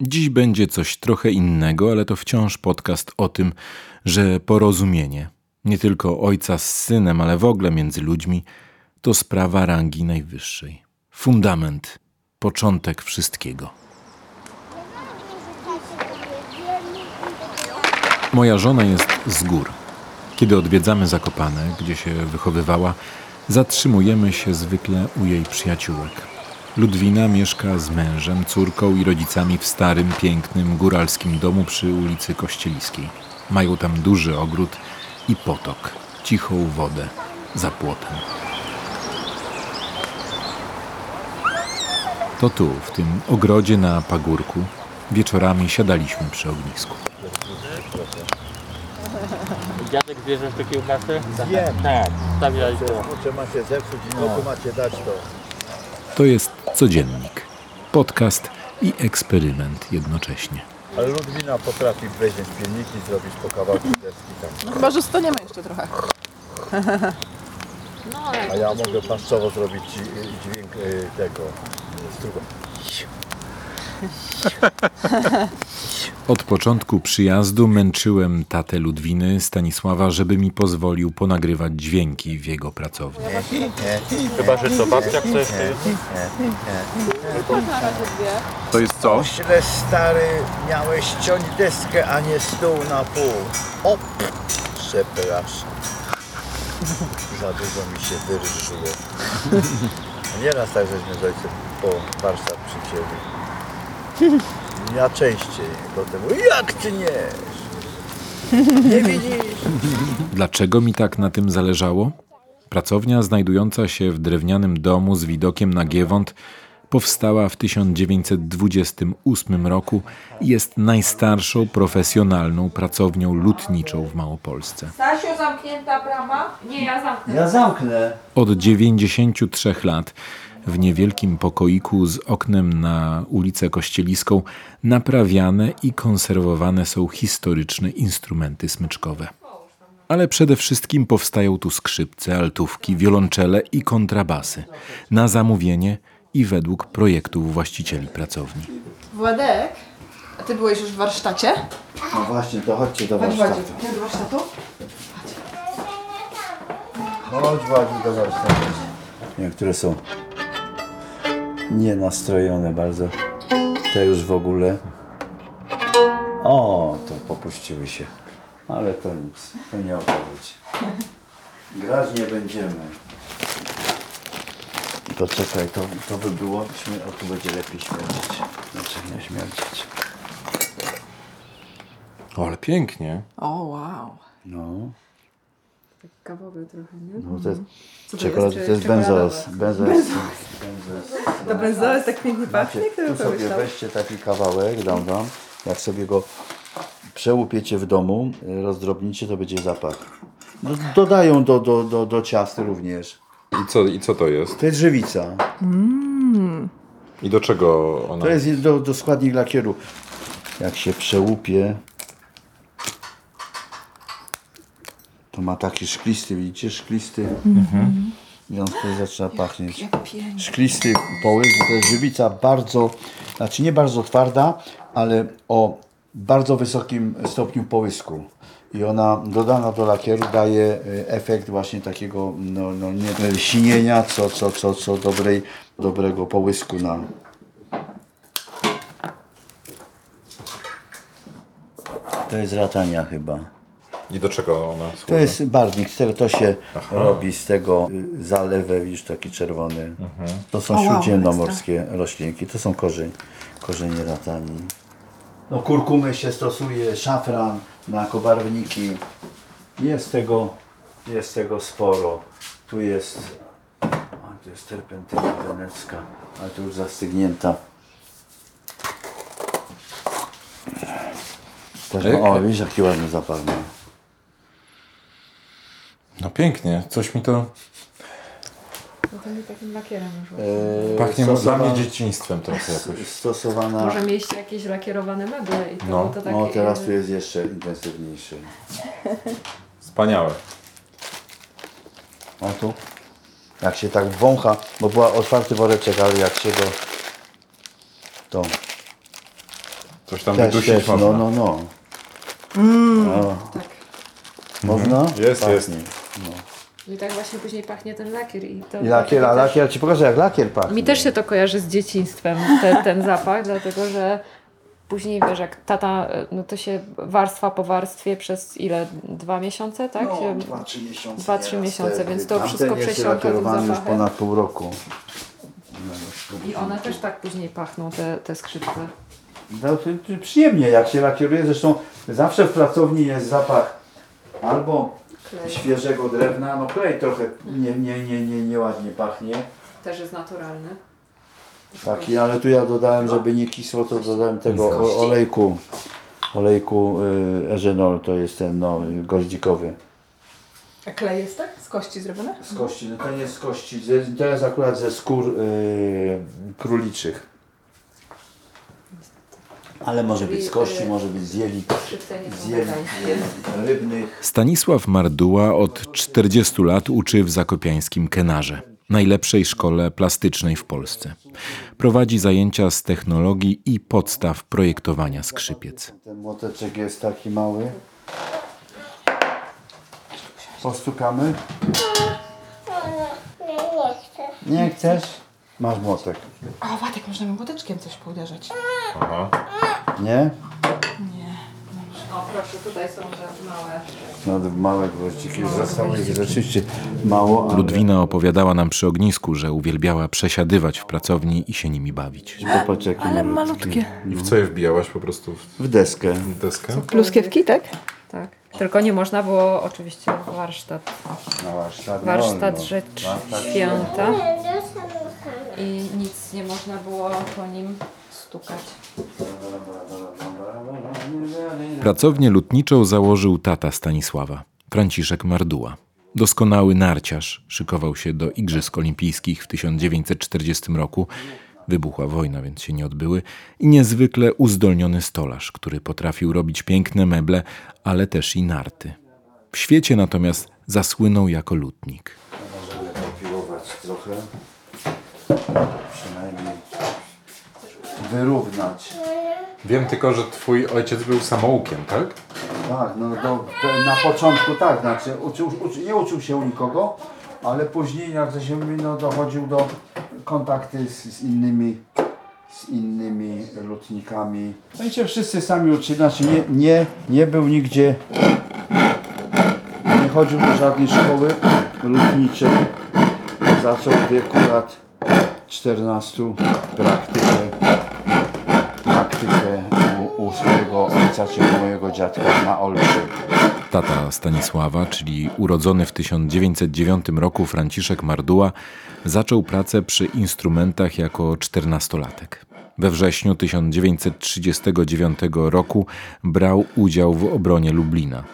Dziś będzie coś trochę innego, ale to wciąż podcast o tym, że porozumienie, nie tylko ojca z synem, ale w ogóle między ludźmi, to sprawa rangi najwyższej. Fundament, początek wszystkiego. Moja żona jest z gór. Kiedy odwiedzamy Zakopane, gdzie się wychowywała, zatrzymujemy się zwykle u jej przyjaciółek. Ludwina mieszka z mężem, córką i rodzicami w starym, pięknym, góralskim domu przy ulicy Kościeliskiej. Mają tam duży ogród i potok, cichą wodę za płotem. To tu, w tym ogrodzie na pagórku, wieczorami siadaliśmy przy ognisku. Dziadek bierze w takiej kasy? Wiem. Tak, stawiać to. Kurczę, macie zepsuć i macie dać to. To jest codziennik, podcast i eksperyment jednocześnie. Ale Ludwina potrafi weźmieć pilniki, zrobić po kawałku deski tam. No chyba, że staniemy jeszcze trochę. No ale A ja mogę paszczowo zrobić dźwięk y, tego y, Od początku przyjazdu męczyłem tatę Ludwiny Stanisława, żeby mi pozwolił ponagrywać dźwięki w jego pracowni. chyba, że co babcia chce jeszcze. To jest co? Źle stary, miałeś ciąć deskę, a nie stół na pół. O, przepraszam. Za dużo mi się wyrżyło. Nieraz tak żeśmy z ojcem po warsztat przycięli. Ja częściej potem mówię, jak ty nie? Nie widzisz? Dlaczego mi tak na tym zależało? Pracownia znajdująca się w drewnianym domu z widokiem na Giewont powstała w 1928 roku i jest najstarszą profesjonalną pracownią lutniczą w Małopolsce. Stasiu, zamknięta brama? Nie, ja zamknę. Ja zamknę. Od 93 lat w niewielkim pokoiku z oknem na ulicę Kościeliską naprawiane i konserwowane są historyczne instrumenty smyczkowe. Ale przede wszystkim powstają tu skrzypce, altówki, wiolonczele i kontrabasy na zamówienie i według projektów właścicieli pracowni. Władek, a ty byłeś już w warsztacie? No właśnie, to chodźcie do Chodź warsztatu. Władziu, chodź do warsztatu. Chodź Władziu do warsztatu. Niektóre są nienastrojone bardzo. Te już w ogóle. O, to popuściły się. Ale to nic, to nie opowiedź. Grać nie będziemy. To czekaj, to, to by było, śmie- o tu będzie lepiej śmierdzić. Znaczy nie śmierdzić. O, ale pięknie. O, wow. No, Kawowy trochę, nie? no to jest, Co to czekolad, jest? to jest Czekoladowe. benzoos. Benzoos. benzoos. To benzoes tak pięknie pachnie? Kto by tu sobie weźcie taki kawałek, dam wam. Jak sobie go przełupiecie w domu, rozdrobnicie, to będzie zapach. No, dodają do, do, do, do ciast również. I co, I co to jest? To jest żywica. I do czego ona... To jest do, do składnik lakieru. Jak się przełupie, to ma taki szklisty, widzicie? Szklisty. I on wtedy zaczyna pachnieć. Szklisty połysk, bo to jest żywica bardzo, znaczy nie bardzo twarda, ale o bardzo wysokim stopniu połysku. I ona dodana do lakieru daje y, efekt właśnie takiego no, no, nie sinienia, co, co, co, co dobrej, dobrego połysku na. To jest ratania chyba. I do czego ona służy? To jest barwnik, z tego to się robi, z tego y, zalewę, widzisz, taki czerwony. To są O, wow, śródziemnomorskie roślinki, to są korzeń, korzenie ratani. No kurkumy się stosuje, szafran na jako barwniki. Jest tego, jest tego sporo. Tu jest, a tu jest terpentyna wenecka, ale tu już zastygnięta. Też, o, widzisz, jaki ładny zapach ma. No pięknie, coś mi to No to mi takim lakierem już. E, pachnie dla mnie dzieciństwem trochę jakoś. Stosowana. Może mieliście jakieś lakierowane meble i to, No. to takie... No teraz tu jest jeszcze intensywniejszy. Wspaniałe. O tu. Jak się tak wącha, bo była otwarty woreczek, ale jak się go to Coś tam Też, wydusić też, można. no, no, no. no. Tak. Można? Jest, Pachnie. jest. I tak właśnie później pachnie ten lakier. I, to I lakier, a lakier, ci pokażę jak lakier pachnie. Mi też się to kojarzy z dzieciństwem, te, ten zapach, dlatego że później wiesz, jak tata, no to się warstwa po warstwie przez ile? Dwa miesiące, tak? No, dwa, trzy miesiące. dwa, trzy miesiące, wtedy. więc to wszystko przesiąka tym już ponad pół roku. I one też tak później pachną, te, te skrzypce. No, przyjemnie jak się lakieruje, zresztą zawsze w pracowni jest zapach albo Klej. świeżego drewna, no klej trochę nie, nie, nie, nie, nieładnie pachnie. Też jest naturalny. Taki, ale tu ja dodałem, żeby nie kisło, to dodałem tego o, olejku. Olejku y, eżenol, to jest ten no, goździkowy. A klej jest tak? Z kości zrobione? Z kości, no to nie z kości, ze- to jest akurat ze skór y, króliczych. Ale może być z kości, może być z jelit, z jelit rybnych. Stanisław Marduła od 40 lat uczy w zakopiańskim Kenarze, najlepszej szkole plastycznej w Polsce. Prowadzi zajęcia z technologii i podstaw projektowania skrzypiec. Ten młoteczek jest taki mały. Postukamy? Nie chcesz? Masz młotek. O, Wadek, można mi młoteczkiem coś pouderzać. Aha. Nie? O proszę, tutaj są te małe. No małe gwoździki zostały ich rzeczywiście mało, ale Ludwina opowiadała nam przy ognisku, że uwielbiała przesiadywać w pracowni i się nimi bawić. popatrz jakie ale malutkie. I w co je wbijałaś po prostu W deskę. w deskę? Pluskiewki, tak? Tak. Tylko nie można było oczywiście warsztat. Na warsztat, Warsztat wolno. rzecz Warsztat święta. I nic nie można było po nim stukać. Pracownię lutniczą założył tata Stanisława, Franciszek Marduła. Doskonały narciarz, szykował się do Igrzysk Olimpijskich w 1940 roku. Wybuchła wojna, więc się nie odbyły. I niezwykle uzdolniony stolarz, który potrafił robić piękne meble, ale też i narty. W świecie natomiast zasłynął jako lutnik. Możemy popiłować trochę. Przynajmniej wyrównać. Wiem tylko, że twój ojciec był samoukiem, tak? Tak, no do, na początku tak, znaczy uczył, uczy, nie uczył się u nikogo, ale później jak to się mówi, no dochodził do kontakty z, z innymi z innymi lutnikami. No i się wszyscy sami uczyli, znaczy nie, nie, nie był nigdzie, nie chodził do żadnej szkoły lutniczej. Zaczął w wieku lat 14 praktykę, praktykę u, u swojego ojca, czyli mojego dziadka na Olszy. Tata Stanisława, czyli urodzony w 1909 roku Franciszek Marduła, zaczął pracę przy instrumentach jako czternastolatek. We wrześniu 1939 roku brał udział w obronie Lublina.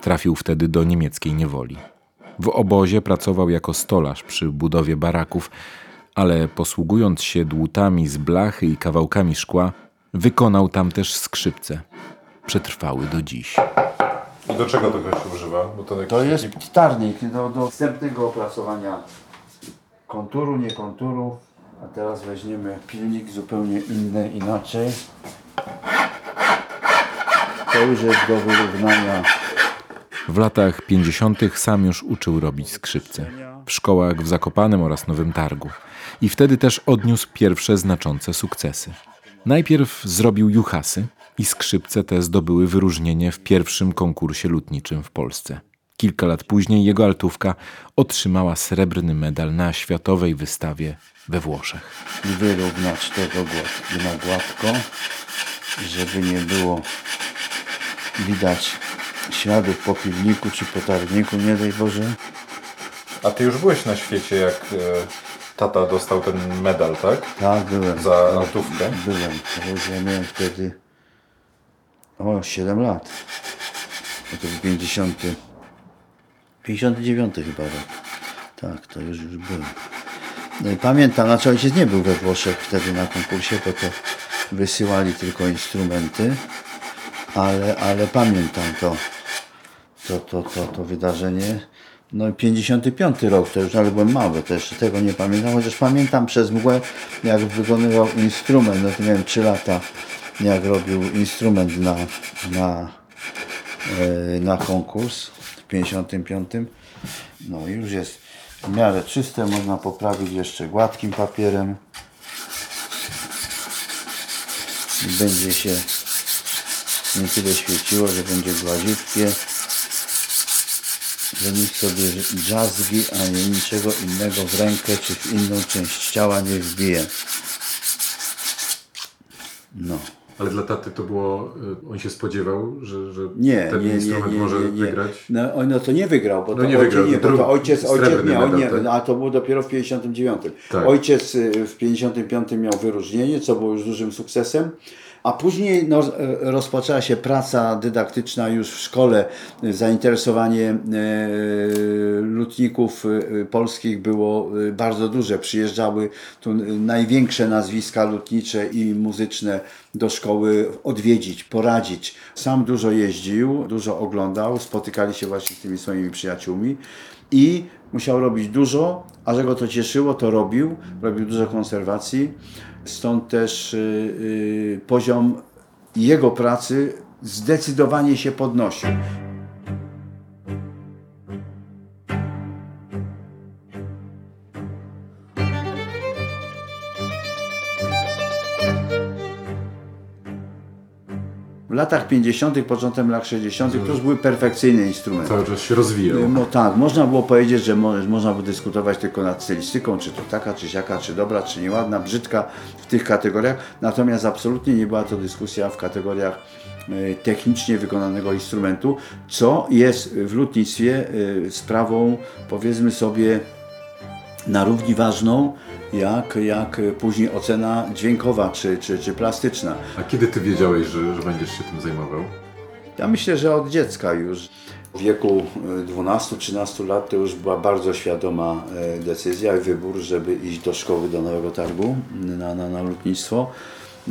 Trafił wtedy do niemieckiej niewoli. W obozie pracował jako stolarz przy budowie baraków, ale posługując się dłutami z blachy i kawałkami szkła, wykonał tam też skrzypce. Przetrwały do dziś. I do czego tego się używa? Bo to, To jest taki- tarnik do, do wstępnego opracowania konturu, nie konturu. A teraz weźmiemy pilnik zupełnie inny, inaczej. To już jest do wyrównania. W latach 50. sam już uczył robić skrzypce. W szkołach w Zakopanem oraz Nowym Targu. I wtedy też odniósł pierwsze znaczące sukcesy. Najpierw zrobił juchasy i skrzypce te zdobyły wyróżnienie w pierwszym konkursie lutniczym w Polsce. Kilka lat później jego altówka otrzymała srebrny medal na światowej wystawie we Włoszech. I wyrównać tego gład, na gładko, żeby nie było widać śladów po pilniku czy po tarniku, nie daj Boże. A ty już byłeś na świecie, jak e, tata dostał ten medal, tak? Tak, byłem. Za altówkę? Byłem. To ja miałem wtedy o 7 lat. No to był 50. 59 chyba rok. Tak, to już, już byłem. No i pamiętam, znaczy ojciec nie był we Włoszech wtedy na konkursie, bo to wysyłali tylko instrumenty, ale, ale pamiętam to, to, to, to, to wydarzenie. No i 55 rok to już, ale byłem mały też, tego nie pamiętam, chociaż pamiętam przez mgłę, jak wykonywał instrument, no to miałem 3 lata jak robił instrument na, na, e, na konkurs w 55. No już jest w miarę czyste, można poprawić jeszcze gładkim papierem. I będzie się nie tyle świeciło, że będzie gładziutkie że nikt sobie drzazgi ani niczego innego w rękę czy w inną część ciała nie wbije. No. Ale dla taty to było, y, on się spodziewał, że, że Nie, ten nie, nie, instrument nie, może nie, nie. wygrać? No, on no to nie wygrał, bo No to, nie ojciec, wygrał, nie, bo to ojciec, ojciec srebrny miał, medal, nie, tak? a to było dopiero w 59. Tak. Ojciec y, w 55 miał wyróżnienie, co było już dużym sukcesem. A później no, e, rozpoczęła się praca dydaktyczna już w szkole. Zainteresowanie lutników polskich było bardzo duże. Przyjeżdżały tu największe nazwiska lutnicze i muzyczne do szkoły odwiedzić, poradzić. Sam dużo jeździł, dużo oglądał, spotykali się właśnie z tymi swoimi przyjaciółmi i musiał robić dużo, a że go to cieszyło, to robił. Robił dużo konserwacji. Stąd też y, y, poziom jego pracy zdecydowanie się podnosił. Latach 50., początkiem lat 60. to już były perfekcyjne instrumenty. Cały czas się rozwijał. No tak, można było powiedzieć, że mo, można było dyskutować tylko nad stylistyką, czy to taka, czy siaka, czy dobra, czy nieładna, brzydka w tych kategoriach. Natomiast absolutnie nie była to dyskusja w kategoriach e, technicznie wykonanego instrumentu, co jest w lutnictwie e, sprawą, powiedzmy sobie, na równi ważną, jak, jak później ocena dźwiękowa czy, czy, czy plastyczna. A kiedy ty wiedziałeś, że, że będziesz się tym zajmował? Ja myślę, że od dziecka już. W wieku e, 12-13 lat to już była bardzo świadoma e, decyzja i wybór, żeby iść do szkoły do Nowego Targu na, na, na lotnictwo.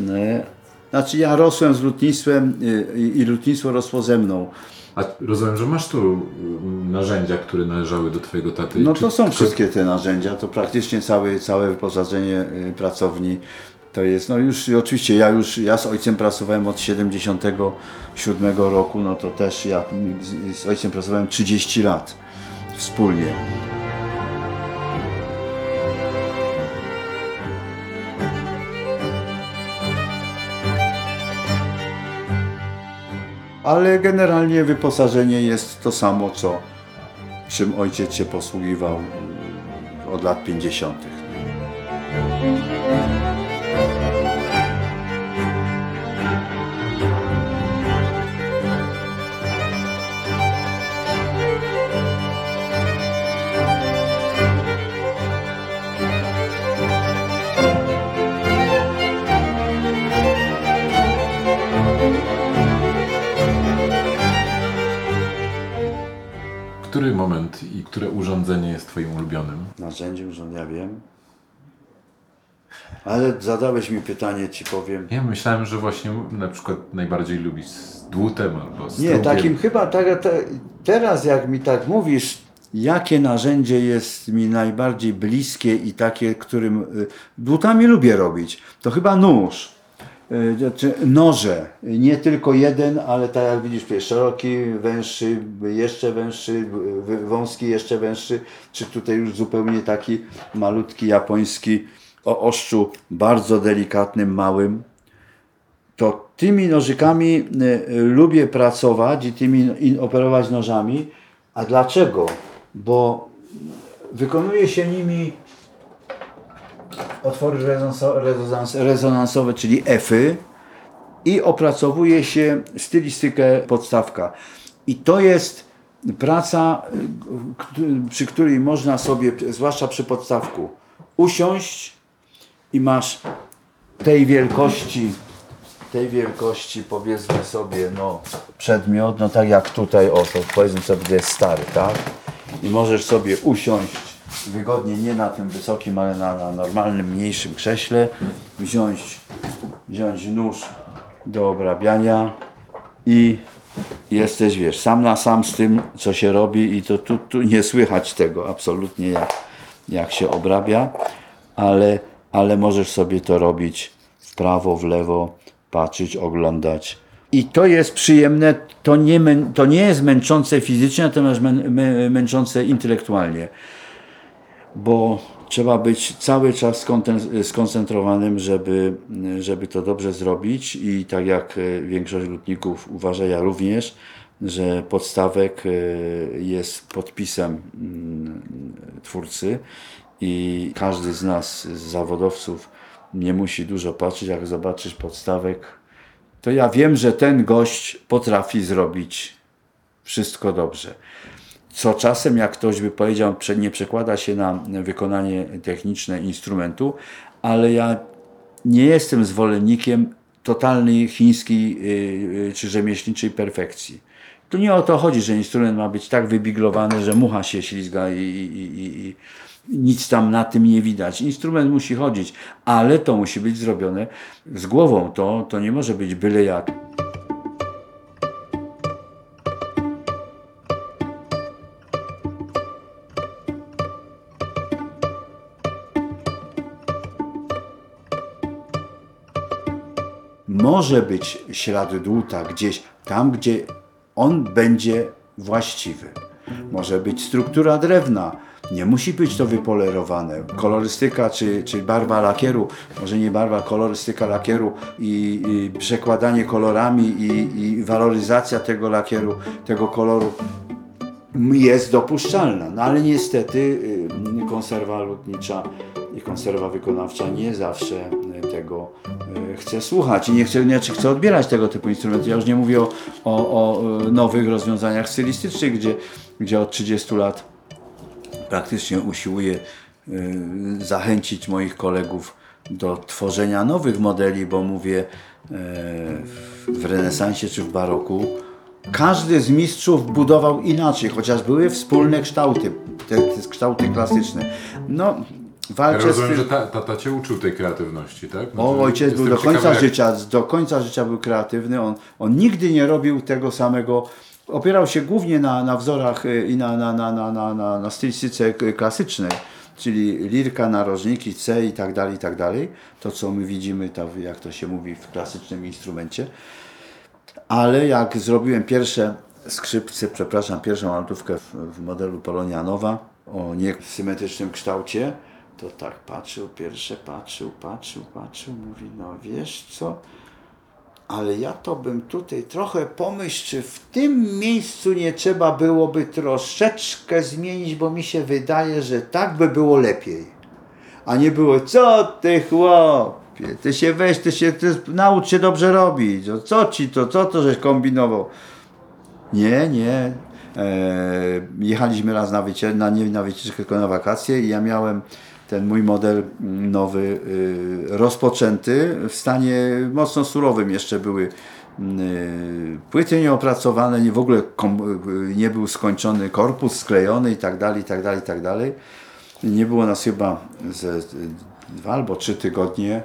E, Znaczy ja rosłem z lotnictwem e, i, i lotnictwo rosło ze mną. A rozumiem, że masz tu narzędzia, które należały do twojego taty. No to są czy- wszystkie te narzędzia, to praktycznie całe, całe wyposażenie y, pracowni to jest, no już oczywiście ja już, ja z ojcem pracowałem od 77 roku, no to też ja z ojcem pracowałem 30 lat wspólnie. Ale generalnie wyposażenie jest to samo, co czym ojciec się posługiwał mm, od lat 50. Który moment i które urządzenie jest twoim ulubionym? Narzędziem, że ja wiem. Ale zadałeś mi pytanie, ci powiem. Ja myślałem, że właśnie na przykład najbardziej lubisz z dłutem albo z Nie, takim chyba tak, te, teraz jak mi tak mówisz, jakie narzędzie jest mi najbardziej bliskie i takie, którym y, dłutami lubię robić, to chyba nóż. Y, Znaczy noże, nie tylko jeden, ale tak jak widzisz, tutaj szeroki, węższy, jeszcze węższy, wąski, jeszcze węższy, czy tutaj już zupełnie taki malutki japoński o oszczu bardzo delikatnym, małym to tymi nożykami y, lubię pracować i tymi i operować nożami. A dlaczego? Bo wykonuje się nimi otwory rezonanso- rezonans- rezonansowe, czyli efy i opracowuje się stylistykę podstawka. I to jest praca, przy której można sobie, zwłaszcza przy podstawku, usiąść i masz tej wielkości, tej wielkości powiedzmy sobie, no przedmiot, no tak jak tutaj, o to powiedzmy sobie, to jest stary, tak? I możesz sobie usiąść wygodnie, nie na tym wysokim, ale na, na normalnym, mniejszym krześle, wziąć, wziąć nóż do obrabiania i jesteś, wiesz, sam na sam z tym, co się robi i to tu, tu nie słychać tego absolutnie, jak, jak się obrabia, ale, ale możesz sobie to robić w prawo, w lewo, patrzeć, oglądać. I to jest przyjemne, to nie, to nie jest męczące fizycznie, natomiast mę, mę, męczące intelektualnie bo trzeba być cały czas skoncentrowanym, żeby, żeby to dobrze zrobić. I tak jak e, większość lutników uważa, ja również, że podstawek e, jest podpisem mm, twórcy. I każdy z nas, z zawodowców, nie musi dużo patrzeć, jak zobaczysz podstawek, to ja wiem, że ten gość potrafi zrobić wszystko dobrze co czasem, jak ktoś by powiedział, nie przekłada się na wykonanie techniczne instrumentu, ale ja nie jestem zwolennikiem totalnej chińskiej y, y, czy rzemieślniczej perfekcji. Tu nie o to chodzi, że instrument ma być tak wybiglowany, że mucha się ślizga i, i, i, i nic tam na tym nie widać. Instrument musi chodzić, ale to musi być zrobione z głową. To, to nie może być byle jak. Może być ślad dłuta gdzieś tam, gdzie on będzie właściwy. Może być struktura drewna, nie musi być to wypolerowane. Kolorystyka czy, czy barwa lakieru, może nie barwa, kolorystyka lakieru i, i przekładanie kolorami i, i waloryzacja tego lakieru, tego koloru jest dopuszczalna. No ale niestety y, konserwa lotnicza i konserwa wykonawcza nie zawsze tego y, chce słuchać i nie chce, nie chce odbierać tego typu instrumentów. Ja już nie mówię o, o, o y, nowych rozwiązaniach stylistycznych, gdzie, gdzie od 30 lat praktycznie usiłuję y, zachęcić moich kolegów do tworzenia nowych modeli, bo mówię e, w renesansie czy w baroku każdy z mistrzów budował inaczej, chociaż były wspólne kształty, te, te kształty klasyczne. No, Ja walczę z rozumiem, tym... że ta, tata cię uczył tej kreatywności, tak? O, Znaczy, ojciec był do końca ciekawy, jak- życia, do końca życia był kreatywny. On, on nigdy nie robił tego samego. Opierał się głównie na, na wzorach y, i na, na, na, na, na, na, na stylistyce klasycznej, czyli lirka, narożniki, C i tak dalej, i tak dalej. To, co my widzimy, to, jak to się mówi w klasycznym instrumencie. Ale jak zrobiłem pierwsze skrzypce, przepraszam, pierwszą altówkę w, w modelu Polonia Nowa o niesymetrycznym kształcie, to tak patrzył, pierwsze patrzył, patrzył, patrzył, mówi, no wiesz co, ale ja to bym tutaj trochę pomyśl, czy w tym miejscu nie trzeba byłoby troszeczkę zmienić, bo mi się wydaje, że tak by było lepiej. A nie było, co ty chłopie, ty się weź, ty się, ty naucz się dobrze robić, o co ci to, co to żeś kombinował? Nie, nie. E, jechaliśmy raz na, na, nie na wycieczkę, tylko na wakacje i ja miałem ten mój model mm, nowy y, rozpoczęty w stanie mocno surowym jeszcze były mm, y, płyty nieopracowane, nie w ogóle y, nie był skończony korpus, sklejony i tak dalej, i tak dalej, i tak dalej. Nie było nas chyba ze dwa albo trzy tygodnie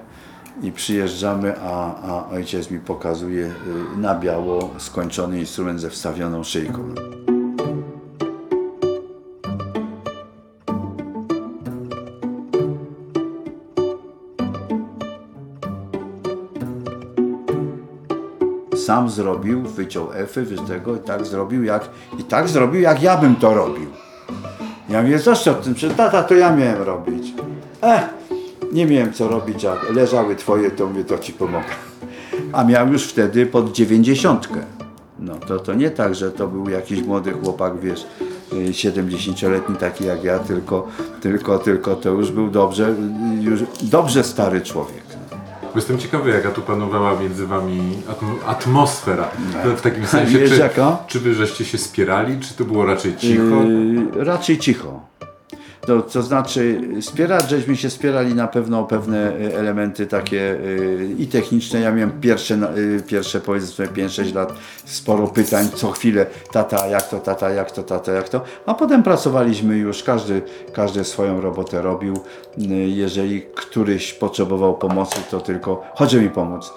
i przyjeżdżamy, a, a ojciec mi pokazuje na biało skończony instrument ze wstawioną szyjką. Sam zrobił, wyciął efy z tego i tak zrobił jak, i tak zrobił jak ja bym to robił. Ja mówię, coś o tym, przecież tata to ja miałem robić. Eh, nie miałem co robić, a leżały twoje, to mówię, to ci pomogę. A miał już wtedy pod dziewięćdziesiątkę. No to, to nie tak, że to był jakiś młody chłopak, wiesz, y, 70-letni taki jak ja, tylko, tylko, tylko to już był dobrze, y, już dobrze stary człowiek. Jestem ciekawy, jaka tu panowała między wami atm- atmosfera. W takim sensie, czy, czy wy żeście się spierali, czy to było raczej cicho? Yy, raczej cicho. To, to znaczy, spierać, żeśmy się spierali na pewno o pewne y, elementy takie y, i techniczne. Ja miałem pierwsze, y, pierwsze powiedzmy 5-6 lat sporo pytań co chwilę. Tata, jak to, tata, jak to, tata, jak to. A potem pracowaliśmy już, każdy, każdy swoją robotę robił. Jeżeli któryś potrzebował pomocy, to tylko chodź mi pomóc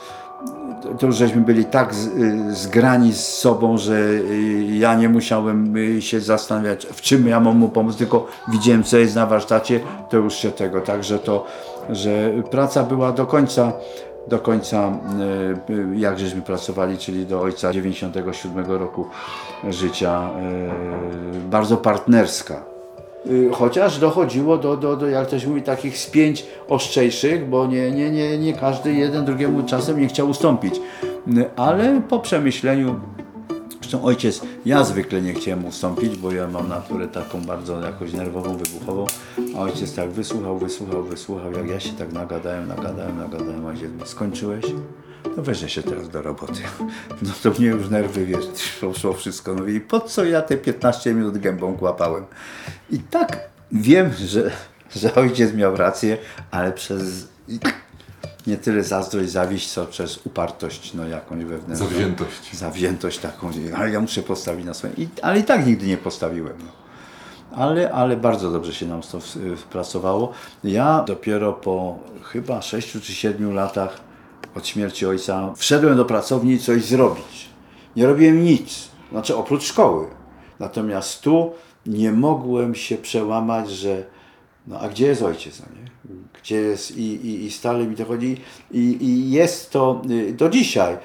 to żeśmy byli tak y, zgrani z sobą, że y, ja nie musiałem y, się zastanawiać, w czym ja mam mu pomóc, tylko widziałem, co jest na warsztacie, to już się tego. Także to, że praca była do końca do końca, jak żeśmy pracowali, czyli do ojca 97 roku życia, bardzo partnerska. Y, Chociaż dochodziło do, do, do, jak ktoś mówi, takich spięć ostrzejszych, bo nie, nie, nie, nie każdy jeden drugiemu czasem nie chciał ustąpić. Y, Ale po przemyśleniu Zresztą ojciec, ja zwykle nie chciałem ustąpić, bo ja mam naturę taką bardzo jakoś nerwową, wybuchową, a ojciec tak wysłuchał, wysłuchał, wysłuchał, jak ja się tak nagadałem, nagadałem, nagadałem, ojciec skończyłeś? No weź się teraz do roboty. No to mnie już nerwy, wiesz, poszło wszystko. No i po co ja te 15 minut gębą kłapałem? I tak wiem, że, że ojciec miał rację, ale przez nie tyle zazdrość, zawiść, co przez upartość, no jakąś wewnętrzną. Zawziętość. Zawziętość taką, ale ja muszę postawić na swoim. I, ale i tak nigdy nie postawiłem. No. Ale, ale bardzo dobrze się nam to w- pracowało. Ja dopiero po chyba 6 czy 7 latach od śmierci ojca wszedłem do pracowni coś zrobić. Nie robiłem nic, znaczy oprócz szkoły. Natomiast tu nie mogłem się przełamać, że no a gdzie jest ojciec, no nie? Gdzie jest i, i, i stale mi to chodzi i, i jest to y, do dzisiaj.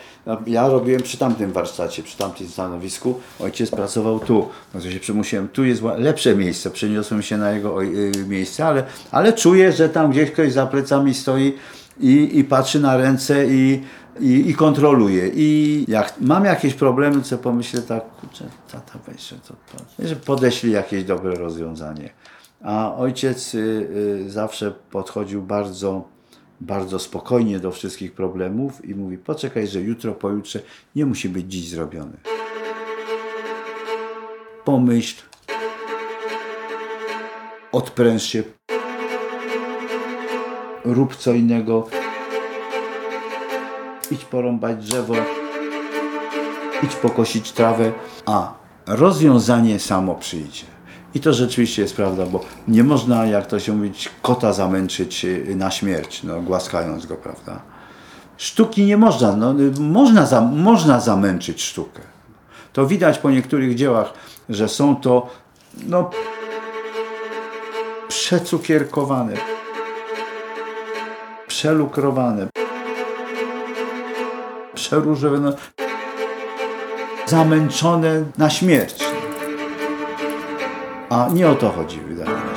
Ja robiłem przy tamtym warsztacie, przy tamtym stanowisku, ojciec pracował tu. No to się przymusiłem, tu jest lepsze miejsce, przeniosłem się na jego y, miejsce, ale, ale czuję, że tam gdzieś ktoś za plecami stoi i, i patrzy na ręce i, i, i kontroluje. I jak mam jakieś problemy, co pomyślę tak, kurczę, tata weź, że to, to, że podeślij jakieś dobre rozwiązanie. A ojciec y, y, zawsze podchodził bardzo, bardzo spokojnie do wszystkich problemów i mówi, poczekaj, że jutro, pojutrze nie musi być dziś zrobiony. Pomyśl, odpręż się, rób co innego, idź porąbać drzewo, idź pokosić trawę, a rozwiązanie samo przyjdzie. I to rzeczywiście jest prawda, bo nie można, jak to się mówić, kota zamęczyć y, na śmierć, no, głaskając go, prawda? Sztuki nie można, no, y, można, za, można zamęczyć sztukę. To widać po niektórych dziełach, że są to no, przecukierkowane, przelukrowane, przeróżowane, zamęczone na śmierć. A nie o to chodzi, wydaje mi się.